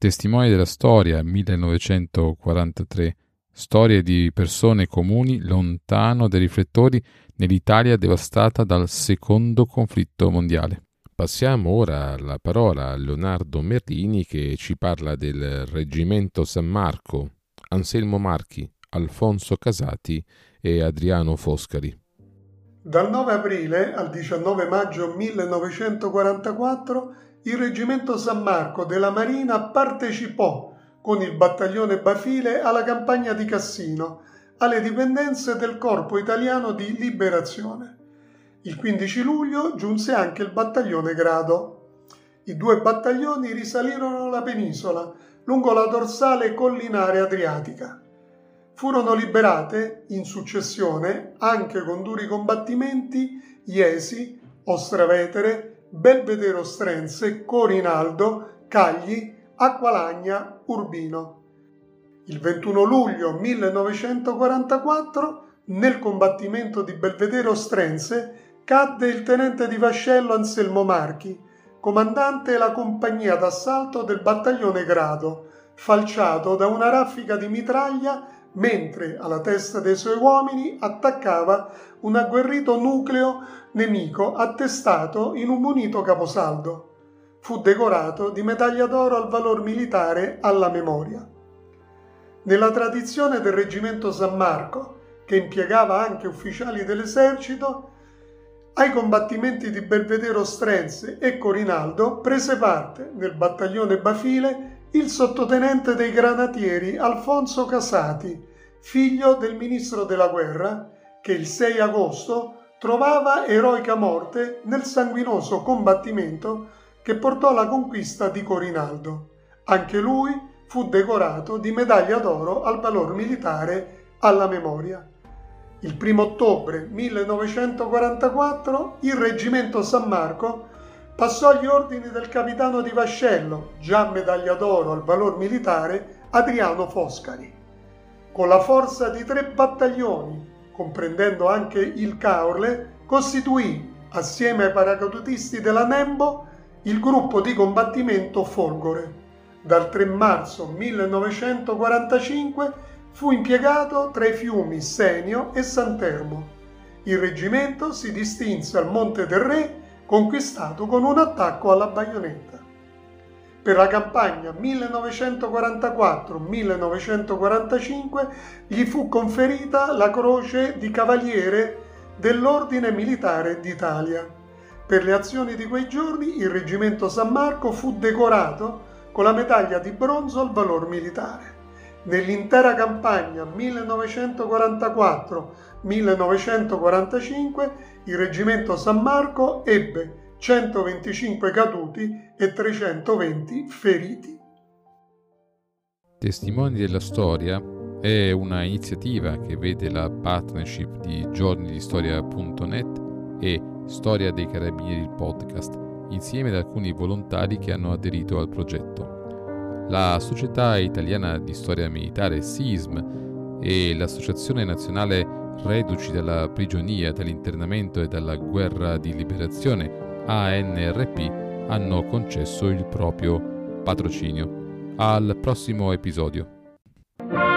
Testimoni della storia 1943. Storie di persone comuni lontano dai riflettori nell'Italia devastata dal secondo conflitto mondiale. Passiamo ora la parola a Leonardo Merlini che ci parla del Reggimento San Marco, Anselmo Marchi, Alfonso Casati e Adriano Foscari. Dal 9 aprile al 19 maggio 1944 il Reggimento San Marco della Marina partecipò con il battaglione Bafile alla campagna di Cassino, alle dipendenze del Corpo Italiano di Liberazione. Il 15 luglio giunse anche il battaglione Grado. I due battaglioni risalirono la penisola lungo la dorsale collinare adriatica. Furono liberate, in successione, anche con duri combattimenti, Iesi, Ostravetere, Belvedere Ostrense, Corinaldo, Cagli, Acqualagna, Urbino. Il 21 luglio 1944, nel combattimento di Belvedere Ostrense, cadde il tenente di vascello Anselmo Marchi, comandante la compagnia d'assalto del battaglione Grado, falciato da una raffica di mitraglia mentre alla testa dei suoi uomini attaccava un agguerrito nucleo nemico attestato in un munito caposaldo. Fu decorato di medaglia d'oro al valor militare alla memoria. Nella tradizione del reggimento San Marco, che impiegava anche ufficiali dell'esercito, ai combattimenti di Belvedere Ostrense e Corinaldo prese parte nel battaglione Bafile il sottotenente dei granatieri Alfonso Casati, figlio del ministro della guerra, che il 6 agosto trovava eroica morte nel sanguinoso combattimento che portò alla conquista di Corinaldo. Anche lui fu decorato di medaglia d'oro al valor militare alla memoria. Il 1 ottobre 1944 il reggimento San Marco passò agli ordini del capitano di vascello, già medaglia d'oro al valor militare, Adriano Foscari. Con la forza di tre battaglioni, comprendendo anche il Caorle, costituì, assieme ai paracadutisti della Nembo, il gruppo di combattimento Folgore. Dal 3 marzo 1945 fu impiegato tra i fiumi Senio e Santermo. Il reggimento si distinse al Monte del Re conquistato con un attacco alla baionetta. Per la campagna 1944-1945 gli fu conferita la croce di cavaliere dell'Ordine Militare d'Italia. Per le azioni di quei giorni il reggimento San Marco fu decorato con la medaglia di bronzo al valor militare. Nell'intera campagna 1944-1945 il reggimento San Marco ebbe 125 caduti e 320 feriti. Testimoni della storia è una iniziativa che vede la partnership di giornidistoria.net e Storia dei Carabinieri il podcast, insieme ad alcuni volontari che hanno aderito al progetto la Società Italiana di Storia Militare SISM e l'Associazione Nazionale Reduci dalla Prigionia, dall'Internamento e dalla Guerra di Liberazione ANRP hanno concesso il proprio patrocinio. Al prossimo episodio.